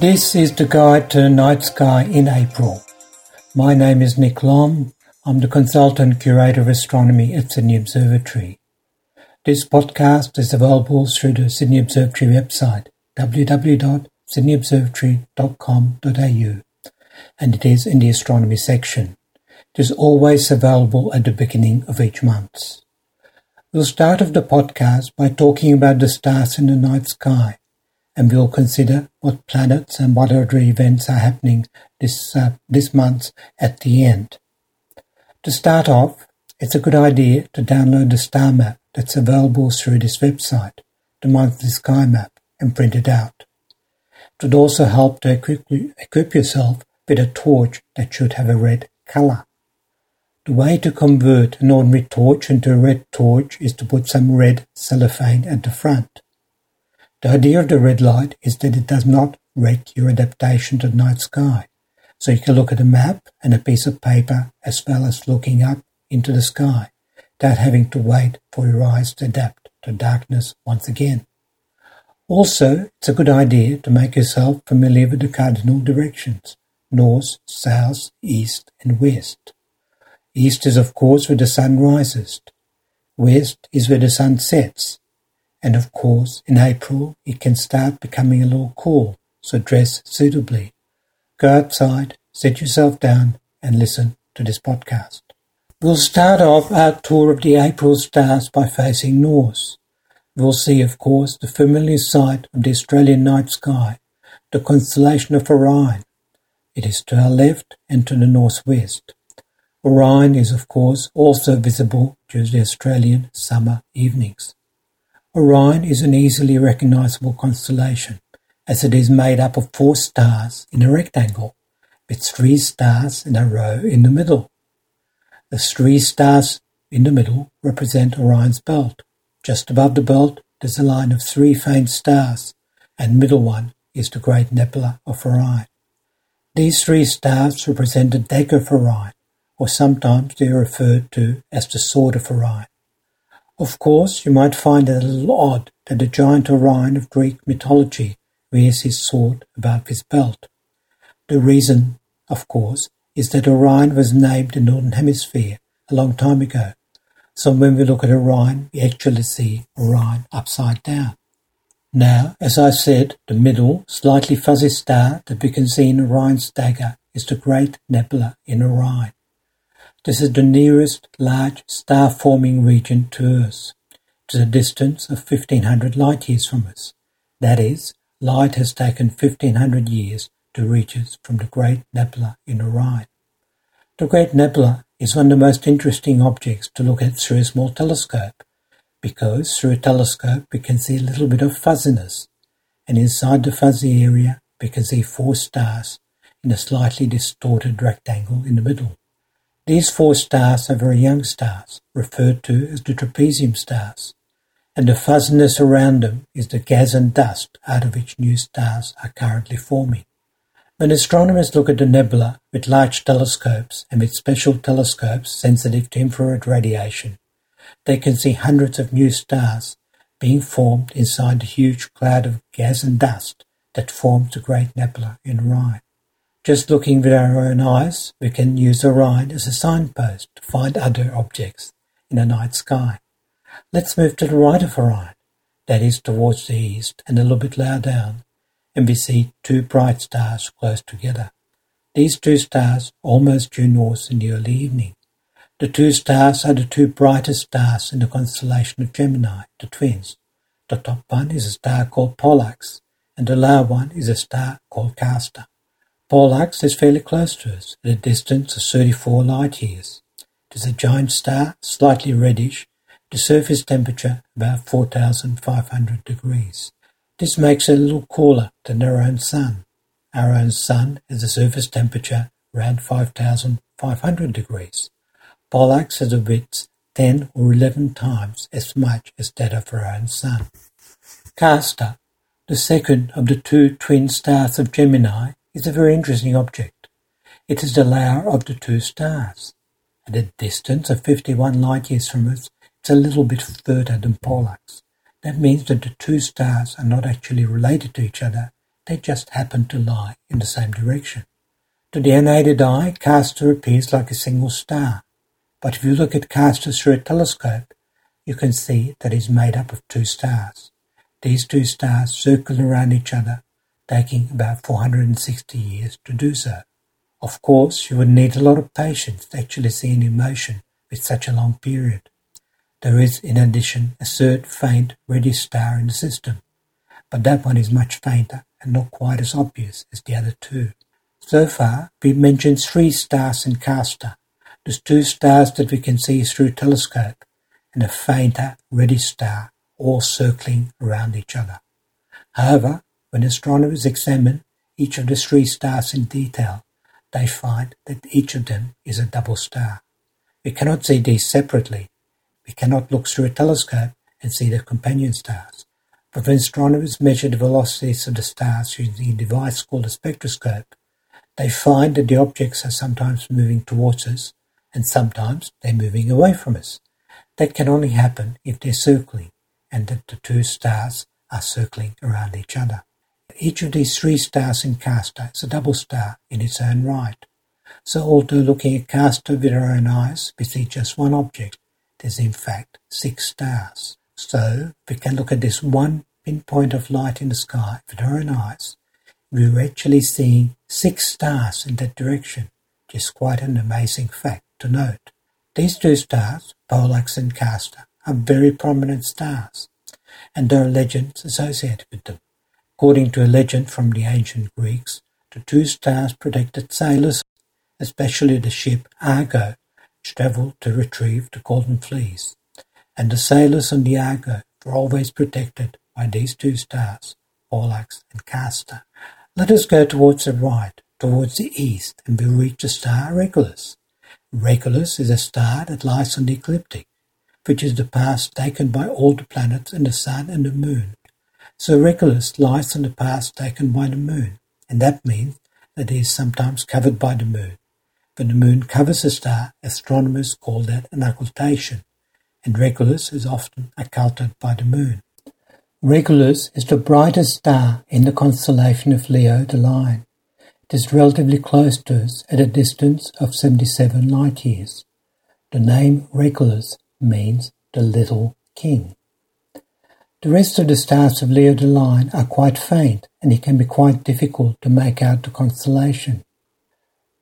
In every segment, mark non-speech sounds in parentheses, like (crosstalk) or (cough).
This is the guide to the night sky in April. My name is Nick Lomb. I'm the consultant curator of astronomy at Sydney Observatory. This podcast is available through the Sydney Observatory website www.sydneyobservatory.com.au and it is in the astronomy section. It is always available at the beginning of each month. We'll start off the podcast by talking about the stars in the night sky and we'll consider what planets and what other events are happening this, uh, this month at the end. To start off, it's a good idea to download the star map that's available through this website, the monthly sky map, and print it out. It would also help to equip, yourself with a torch that should have a red color. The way to convert an ordinary torch into a red torch is to put some red cellophane at the front. The idea of the red light is that it does not wreck your adaptation to the night sky. So you can look at a map and a piece of paper as well as looking up into the sky without having to wait for your eyes to adapt to darkness once again. Also, it's a good idea to make yourself familiar with the cardinal directions north, south, east, and west. East is, of course, where the sun rises. West is where the sun sets. And of course, in April, it can start becoming a little cool, so dress suitably. Go outside, sit yourself down, and listen to this podcast. We'll start off our tour of the April stars by facing north. We'll see, of course, the familiar sight of the Australian night sky, the constellation of Orion. It is to our left and to the northwest. Orion is, of course, also visible during the Australian summer evenings. Orion is an easily recognizable constellation, as it is made up of four stars in a rectangle, with three stars in a row in the middle. The three stars in the middle represent Orion's belt. Just above the belt, there's a line of three faint stars, and middle one is the Great Nebula of Orion. These three stars represent the dagger of Orion, or sometimes they are referred to as the sword of Orion. Of course, you might find it a little odd that the giant Orion of Greek mythology wears his sword above his belt. The reason, of course, is that Orion was named the Northern Hemisphere a long time ago. So when we look at Orion, we actually see Orion upside down. Now, as I said, the middle, slightly fuzzy star that we can see in Orion's dagger is the Great Nebula in Orion. This is the nearest large star-forming region to Earth. It is a distance of 1500 light-years from us. That is, light has taken 1500 years to reach us from the Great Nebula in Orion. The Great Nebula is one of the most interesting objects to look at through a small telescope, because through a telescope we can see a little bit of fuzziness, and inside the fuzzy area we can see four stars in a slightly distorted rectangle in the middle. These four stars are very young stars, referred to as the trapezium stars, and the fuzziness around them is the gas and dust out of which new stars are currently forming. When astronomers look at the nebula with large telescopes and with special telescopes sensitive to infrared radiation, they can see hundreds of new stars being formed inside the huge cloud of gas and dust that forms the Great Nebula in Orion. Just looking with our own eyes, we can use Orion as a signpost to find other objects in the night sky. Let's move to the right of Orion, that is towards the east and a little bit lower down, and we see two bright stars close together. These two stars almost due north in the early evening. The two stars are the two brightest stars in the constellation of Gemini, the twins. The top one is a star called Pollux, and the lower one is a star called Castor. Pollux is fairly close to us, at a distance of 34 light-years. It is a giant star, slightly reddish, the surface temperature about 4,500 degrees. This makes it a little cooler than our own Sun. Our own Sun has a surface temperature around 5,500 degrees. Pollux has a width 10 or 11 times as much as that of our own Sun. Castor, the second of the two twin stars of Gemini, is a very interesting object. It is the layer of the two stars. At a distance of 51 light-years from us, it's a little bit further than Pollux. That means that the two stars are not actually related to each other, they just happen to lie in the same direction. To the unaided eye, Castor appears like a single star, but if you look at Castor through a telescope, you can see that it's made up of two stars. These two stars circle around each other, taking about 460 years to do so. Of course, you would need a lot of patience to actually see an emotion with such a long period. There is, in addition, a third faint reddish star in the system, but that one is much fainter and not quite as obvious as the other two. So far, we've mentioned three stars in Castor. There's two stars that we can see through telescope, and a fainter reddish star, all circling around each other. However, when astronomers examine each of the three stars in detail, they find that each of them is a double star. We cannot see these separately. We cannot look through a telescope and see their companion stars. But when astronomers measure the velocities of the stars using a device called a spectroscope, they find that the objects are sometimes moving towards us and sometimes they're moving away from us. That can only happen if they're circling and that the two stars are circling around each other. Each of these three stars in Castor is a double star in its own right. So although looking at Castor with our own eyes, we see just one object, there's in fact six stars. So if we can look at this one pinpoint of light in the sky with our own eyes. We're actually seeing six stars in that direction, which is quite an amazing fact to note. These two stars, Pollux and Castor, are very prominent stars, and there are legends associated with them. According to a legend from the ancient Greeks, the two stars protected sailors, especially the ship Argo, which travelled to retrieve the Golden Fleece. And the sailors on the Argo were always protected by these two stars, Pollux and Castor. Let us go towards the right, towards the east, and we reach the star Regulus. Regulus is a star that lies on the ecliptic, which is the path taken by all the planets and the sun and the moon. So Regulus lies on the path taken by the moon, and that means that he is sometimes covered by the moon. When the moon covers a star, astronomers call that an occultation, and Regulus is often occulted by the moon. Regulus is the brightest star in the constellation of Leo the Lion. It is relatively close to us at a distance of 77 light years. The name Regulus means the little king. The rest of the stars of Leo the Lion are quite faint and it can be quite difficult to make out the constellation.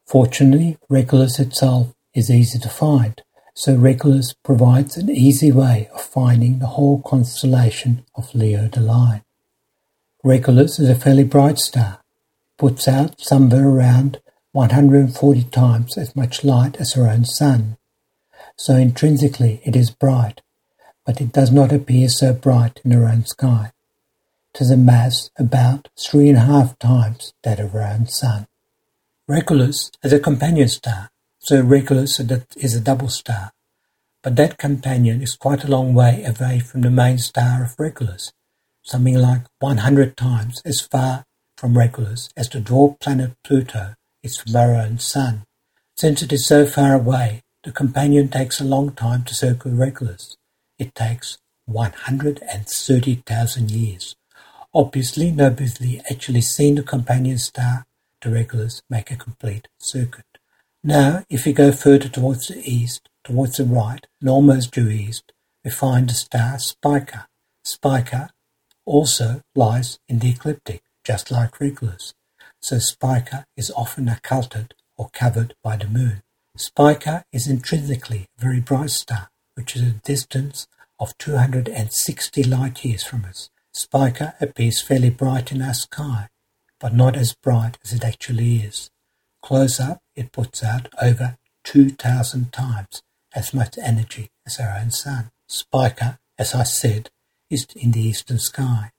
Fortunately, Regulus itself is easy to find, so Regulus provides an easy way of finding the whole constellation of Leo the Lion. Regulus is a fairly bright star puts out somewhere around 140 times as much light as our own sun. So intrinsically it is bright, but it does not appear so bright in our own sky. It has a mass about three and a half times that of our own sun. Regulus is a companion star, so Regulus is a double star, but that companion is quite a long way away from the main star of Regulus, something like 100 times as far from Regulus as the dwarf planet Pluto is from our own Sun. Since it is so far away, the companion takes a long time to circle Regulus. It takes 130,000 years. Obviously, nobody's actually seen the companion star to Regulus make a complete circuit. Now, if we go further towards the east, towards the right, and almost due east, we find the star Spica. Spica also lies in the ecliptic just like Regulus, so Spica is often occulted or covered by the moon. Spica is intrinsically a very bright star, which is a distance of 260 light years from us. Spica appears fairly bright in our sky, but not as bright as it actually is. Close up, it puts out over 2,000 times as much energy as our own sun. Spica, as I said, is in the eastern sky.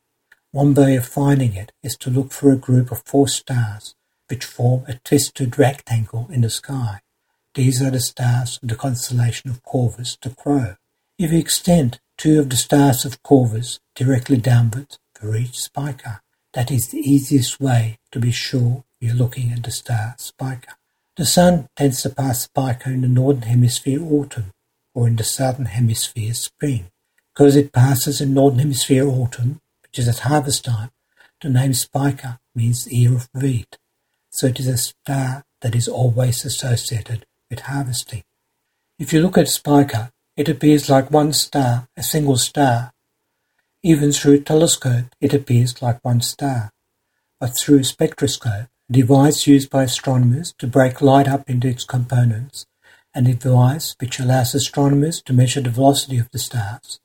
One way of finding it is to look for a group of four stars which form a twisted rectangle in the sky. These are the stars of the constellation of Corvus the Crow. If you extend two of the stars of Corvus directly downwards, you reach Spica. That is the easiest way to be sure you're looking at the star Spica. The sun tends to pass Spica in the northern hemisphere autumn or in the southern hemisphere spring. Because it passes in northern hemisphere autumn, which is at harvest time, The name Spica means ear of wheat, so it is a star that is always associated with harvesting. If you look at Spica, it appears like one star, a single star. Even through a telescope, it appears like one star. But through a spectroscope, a device used by astronomers to break light up into its components, and a device which allows astronomers to measure the velocity of the stars,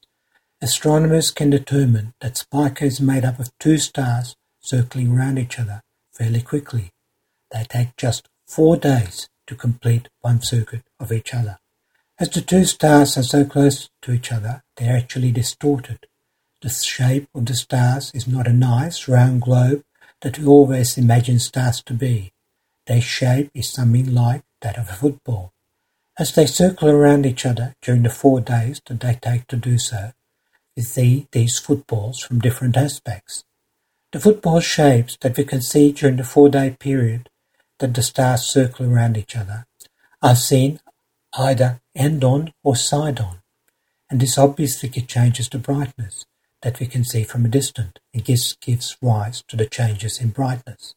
astronomers can determine that Spica is made up of two stars circling around each other fairly quickly. They take just four days to complete one circuit of each other. As the two stars are so close to each other, they are actually distorted. The shape of the stars is not a nice round globe that we always imagine stars to be. Their shape is something like that of a football. As they circle around each other during the four days that they take to do so, we see these footballs from different aspects. The football shapes that we can see during the four-day period that the stars circle around each other are seen either end-on or side-on, and this obviously changes the brightness that we can see from a distance and gives, gives rise to the changes in brightness.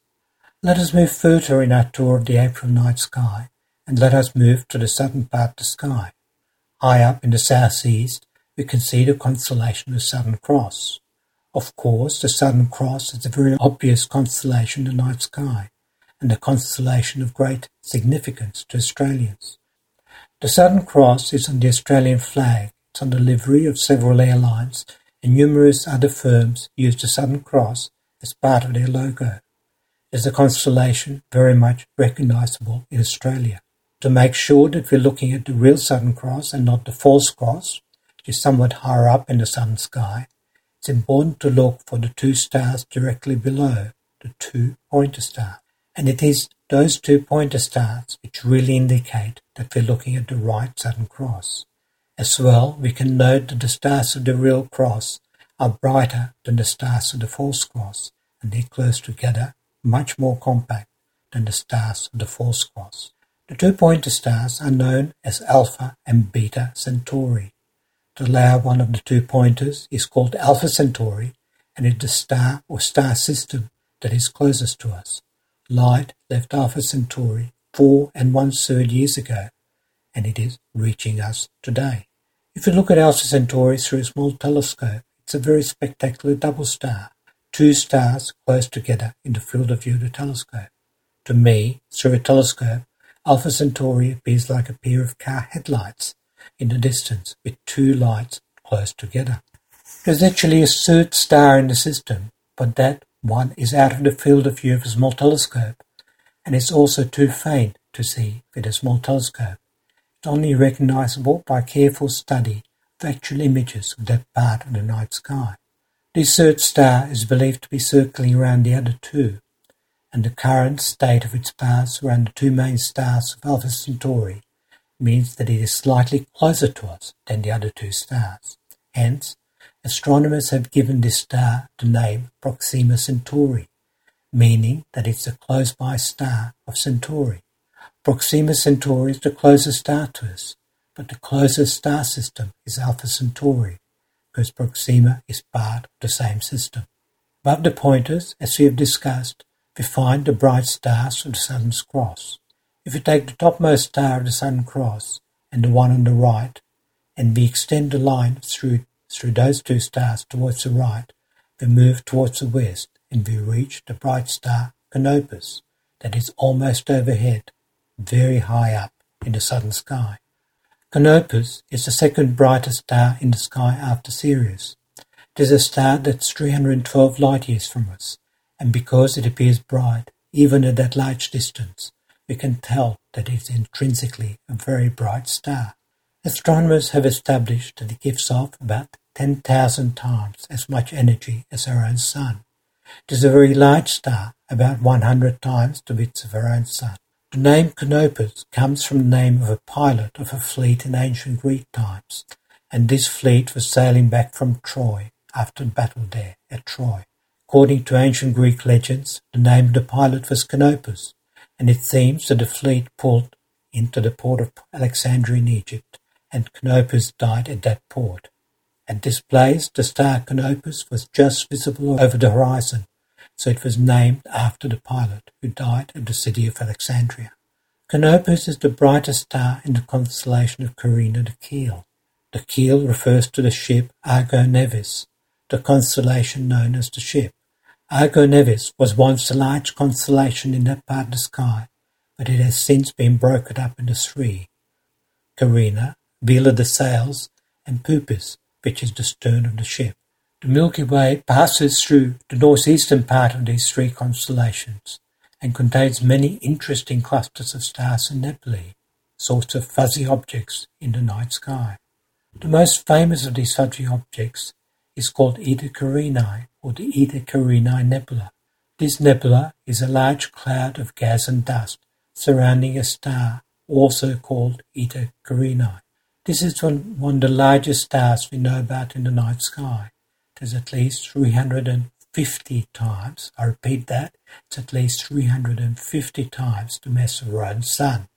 Let us move further in our tour of the April night sky, and let us move to the southern part of the sky. High up in the southeast, we can see the constellation of Southern Cross. Of course, the Southern Cross is a very obvious constellation in the night sky, and a constellation of great significance to Australians. The Southern Cross is on the Australian flag. It's on the livery of several airlines, and numerous other firms use the Southern Cross as part of their logo. It is a constellation very much recognisable in Australia. To make sure that we're looking at the real Southern Cross and not the false cross, which is somewhat higher up in the southern sky, it's important to look for the two stars directly below, the two pointer stars. And it is those two pointer stars which really indicate that we're looking at the right Southern Cross. As well, we can note that the stars of the real cross are brighter than the stars of the false cross, and they're close together, much more compact than the stars of the false cross. The two pointer stars are known as Alpha and Beta Centauri. The layer one of the two pointers is called Alpha Centauri, and it is the star or star system that is closest to us. Light left Alpha Centauri four and one-third years ago, and it is reaching us today. If you look at Alpha Centauri through a small telescope, it's a very spectacular double star, two stars close together in the field of view of the telescope. To me, through a telescope, Alpha Centauri appears like a pair of car headlights in the distance with two lights close together. There's actually a third star in the system, but that one is out of the field of view of a small telescope, and it's also too faint to see with a small telescope. It's only recognizable by careful study of actual images of that part of the night sky. This third star is believed to be circling around the other two, and the current state of its path around the two main stars of Alpha Centauri means that it is slightly closer to us than the other two stars. Hence, astronomers have given this star the name Proxima Centauri, meaning that it's a close-by star of Centauri. Proxima Centauri is the closest star to us, but the closest star system is Alpha Centauri, because Proxima is part of the same system. Above the pointers, as we have discussed, we find the bright stars of the Southern Cross. If we take the topmost star of the Southern Cross and the one on the right, and we extend the line through, through those two stars towards the right, we move towards the west and we reach the bright star Canopus that is almost overhead, very high up in the southern sky. Canopus is the second brightest star in the sky after Sirius. It is a star that's 312 light years from us, and because it appears bright, even at that large distance, we can tell that it is intrinsically a very bright star. Astronomers have established that it gives off about 10,000 times as much energy as our own Sun. It is a very large star, about 100 times the width of our own Sun. The name Canopus comes from the name of a pilot of a fleet in ancient Greek times, and this fleet was sailing back from Troy after the battle there at Troy. According to ancient Greek legends, the name of the pilot was Canopus, and it seems that the fleet pulled into the port of Alexandria in Egypt, and Canopus died at that port. At this place, the star Canopus was just visible over the horizon, so it was named after the pilot who died at the city of Alexandria. Canopus is the brightest star in the constellation of Carina the Keel. The keel refers to the ship Argo Navis, the constellation known as the ship. Argo Navis was once a large constellation in that part of the sky, but it has since been broken up into three. Carina, Vela the sails, and Puppis, which is the stern of the ship. The Milky Way passes through the northeastern part of these three constellations and contains many interesting clusters of stars and nebulae, sorts of fuzzy objects in the night sky. The most famous of these fuzzy objects is called Eta Carinae or the Eta Carinae Nebula. This nebula is a large cloud of gas and dust surrounding a star, also called Eta Carinae. This is one, of the largest stars we know about in the night sky. It is at least 350 times, I repeat that, it's at least 350 times the mass of our own Sun.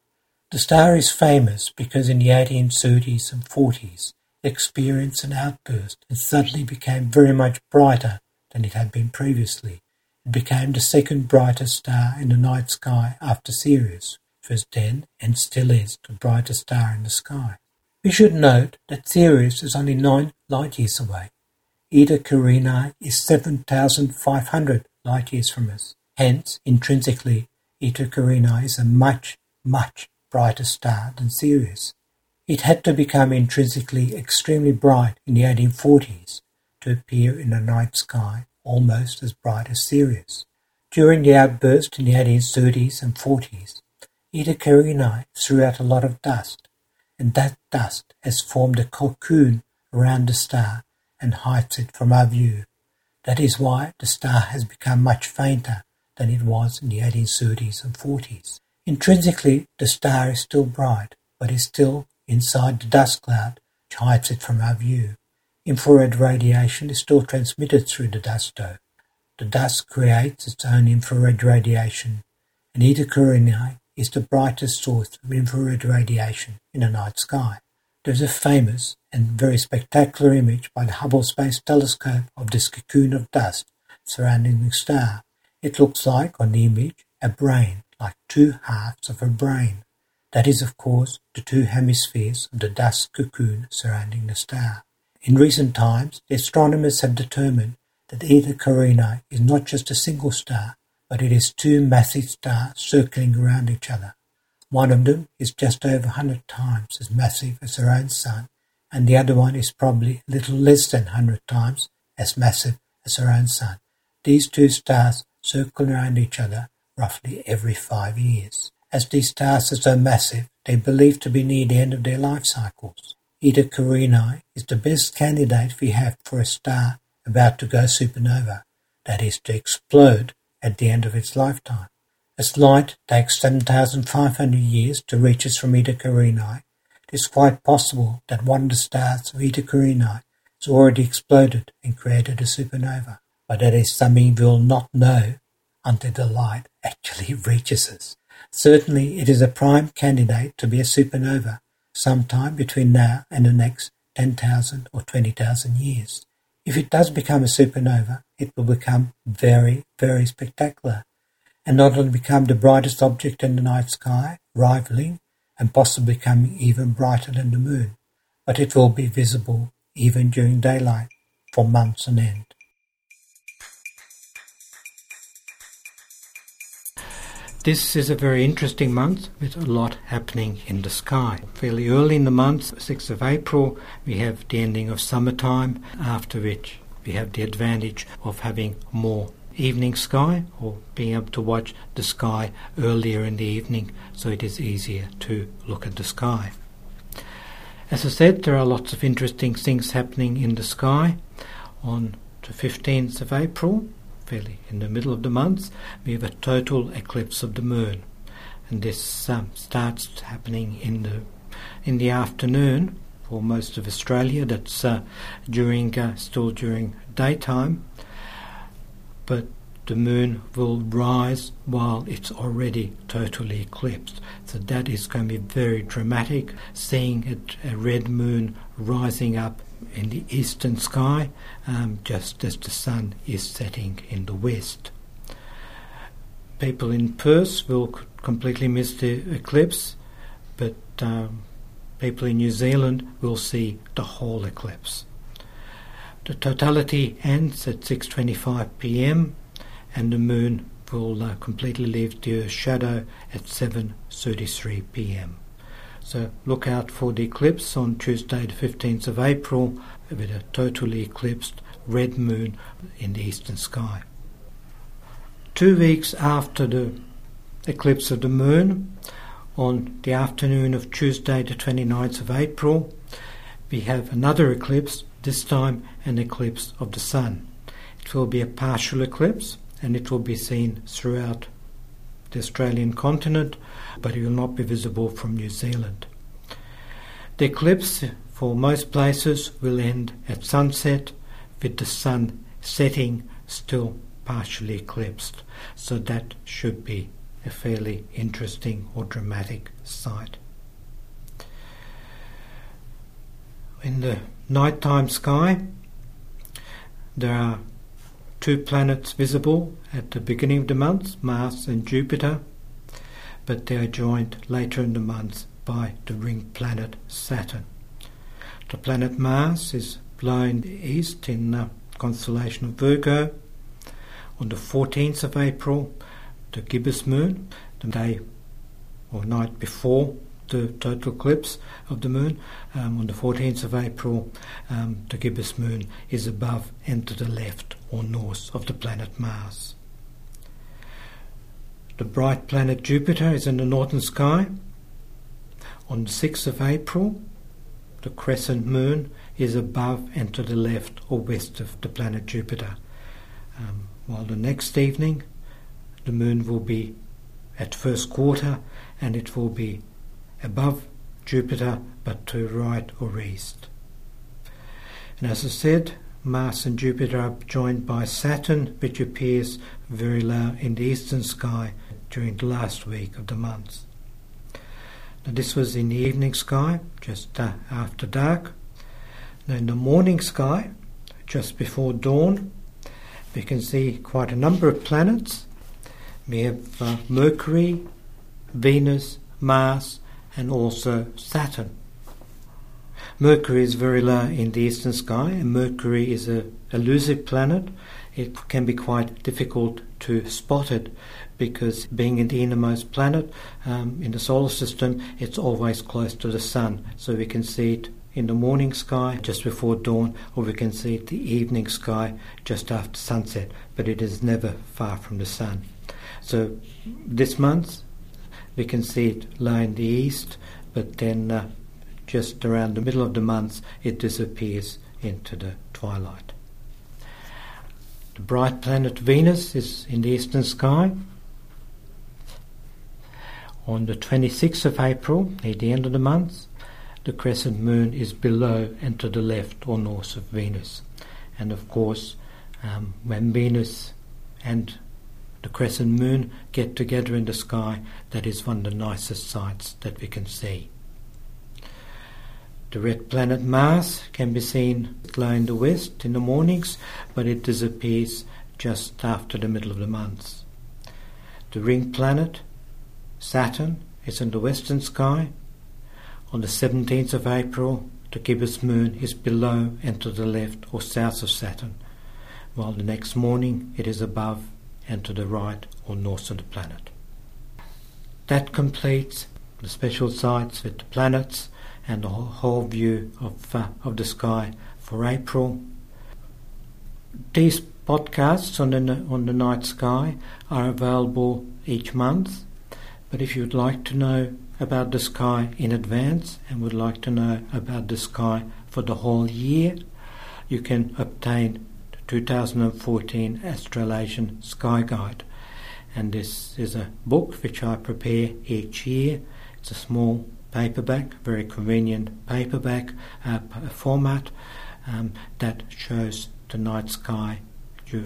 The star is famous because in the 1830s and 40s it experienced an outburst and suddenly became very much brighter than it had been previously. It became the second brightest star in the night sky after Sirius, which was then and still is the brightest star in the sky. We should note that Sirius is only 9 light years away. Eta Carinae is 7,500 light years from us. Hence, intrinsically, Eta Carinae is a much, much brighter star than Sirius. It had to become intrinsically extremely bright in the 1840s to appear in the night sky almost as bright as Sirius. During the outburst in the 1830s and 40s, Eta Carinae threw out a lot of dust, and that dust has formed a cocoon around the star and hides it from our view. That is why the star has become much fainter than it was in the 1830s and 40s. Intrinsically, the star is still bright, but is still inside the dust cloud which hides it from our view. Infrared radiation is still transmitted through the dust dome. The dust creates its own infrared radiation, and Eta Carinae is the brightest source of infrared radiation in the night sky. There's a famous and very spectacular image by the Hubble Space Telescope of this cocoon of dust surrounding the star. It looks like, on the image, a brain, like two halves of a brain. That is, of course, the two hemispheres of the dust cocoon surrounding the star. In recent times, the astronomers have determined that Eta Carinae is not just a single star, but it is two massive stars circling around each other. One of them is just over 100 times as massive as our own Sun, and the other one is probably a little less than 100 times as massive as our own Sun. These two stars circle around each other roughly every five years. As these stars are so massive, they are believed to be near the end of their life cycles. Eta Carinae is the best candidate we have for a star about to go supernova, that is, to explode at the end of its lifetime. As light takes 7,500 years to reach us from Eta Carinae, it is quite possible that one of the stars of Eta Carinae has already exploded and created a supernova but that is something we'll not know until the light actually (laughs) reaches us. Certainly, it is a prime candidate to be a supernova sometime between now and the next 10,000 or 20,000 years. If it does become a supernova, it will become very, very spectacular and not only become the brightest object in the night sky, rivaling and possibly becoming even brighter than the moon, but it will be visible even during daylight for months on end. This is a very interesting month with a lot happening in the sky. Fairly early in the month, 6th of April, we have the ending of summertime, after which we have the advantage of having more evening sky or being able to watch the sky earlier in the evening so it is easier to look at the sky. As I said, there are lots of interesting things happening in the sky. On the 15th of April, fairly in the middle of the month, we have a total eclipse of the moon, and this um, starts happening in the in the afternoon for most of Australia. That's uh, during uh, still during daytime, but the moon will rise while it's already totally eclipsed. So that is going to be very dramatic, seeing a, a red moon rising up in the eastern sky um, just as the sun is setting in the west. people in Perth will completely miss the eclipse, but um, people in New Zealand will see the whole eclipse. The totality ends at 6:25 p.m. and the moon will uh, completely leave the Earth's shadow at 7:33 p.m. So look out for the eclipse on Tuesday the 15th of April with a totally eclipsed red moon in the eastern sky. Two weeks after the eclipse of the moon, on the afternoon of Tuesday the 29th of April, we have another eclipse, this time an eclipse of the sun. It will be a partial eclipse and it will be seen throughout the Australian continent, but it will not be visible from New Zealand. The eclipse for most places will end at sunset with the sun setting still partially eclipsed, so that should be a fairly interesting or dramatic sight. In the nighttime sky, there are two planets visible at the beginning of the month, Mars and Jupiter, but they are joined later in the month by the ring planet Saturn. The planet Mars is lying east in the constellation of Virgo. On the 14th of April, the gibbous moon, the day or night before the total eclipse of the moon, um, on the 14th of April, um, the gibbous moon is above and to the left or north of the planet Mars. The bright planet Jupiter is in the northern sky. On the 6th of April, the crescent moon is above and to the left or west of the planet Jupiter. Um, while the next evening, the moon will be at first quarter and it will be above Jupiter but to right or east. And as I said, Mars and Jupiter are joined by Saturn, which appears very low in the eastern sky during the last week of the month. Now, this was in the evening sky, just uh, after dark. Now, in the morning sky, just before dawn, we can see quite a number of planets. We have uh, Mercury, Venus, Mars, and also Saturn. Mercury is very low in the eastern sky, and Mercury is a elusive planet. It can be quite difficult to spot it because being in the innermost planet um, in the solar system, it's always close to the sun. So we can see it in the morning sky just before dawn, or we can see it the evening sky just after sunset, but it is never far from the sun. So this month we can see it lie in the east, but then uh, just around the middle of the month it disappears into the twilight. The bright planet Venus is in the eastern sky, on the 26th of April, near the end of the month, the crescent moon is below and to the left or north of Venus. And of course, um, when Venus and the crescent moon get together in the sky, that is one of the nicest sights that we can see. The red planet Mars can be seen low in the west in the mornings, but it disappears just after the middle of the month. The ring planet Saturn is in the western sky. On the 17th of April, the gibbous moon is below and to the left or south of Saturn, while the next morning it is above and to the right or north of the planet. That completes the special sights with the planets and the whole view of, uh, of the sky for April. These podcasts on the, on the night sky are available each month but if you'd like to know about the sky in advance and would like to know about the sky for the whole year, you can obtain the 2014 Australasian Sky Guide. And this is a book which I prepare each year. It's a small paperback, very convenient paperback uh, format um, that shows the night sky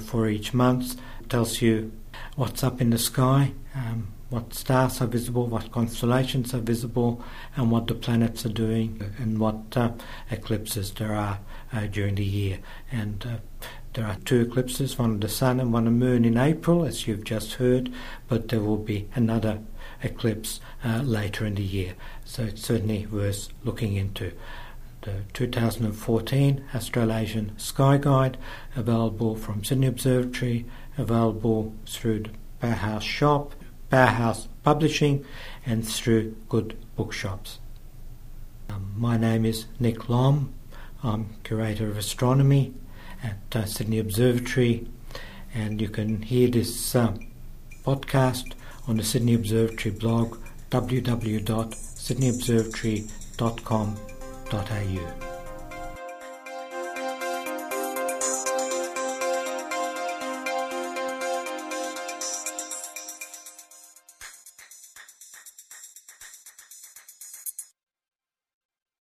for each month. Tells you what's up in the sky, um, what stars are visible, what constellations are visible, and what the planets are doing, and what uh, eclipses there are uh, during the year. And uh, There are two eclipses, one of the sun and one of the moon in April, as you've just heard, but there will be another eclipse uh, later in the year. So it's certainly worth looking into. The 2014 Australasian Sky Guide, available from Sydney Observatory, available through the Powerhouse shop, Powerhouse Publishing, and through good bookshops. Um, my name is Nick Lomb. I'm Curator of Astronomy at uh, Sydney Observatory, and you can hear this uh, podcast on the Sydney Observatory blog www.sydneyobservatory.com.au.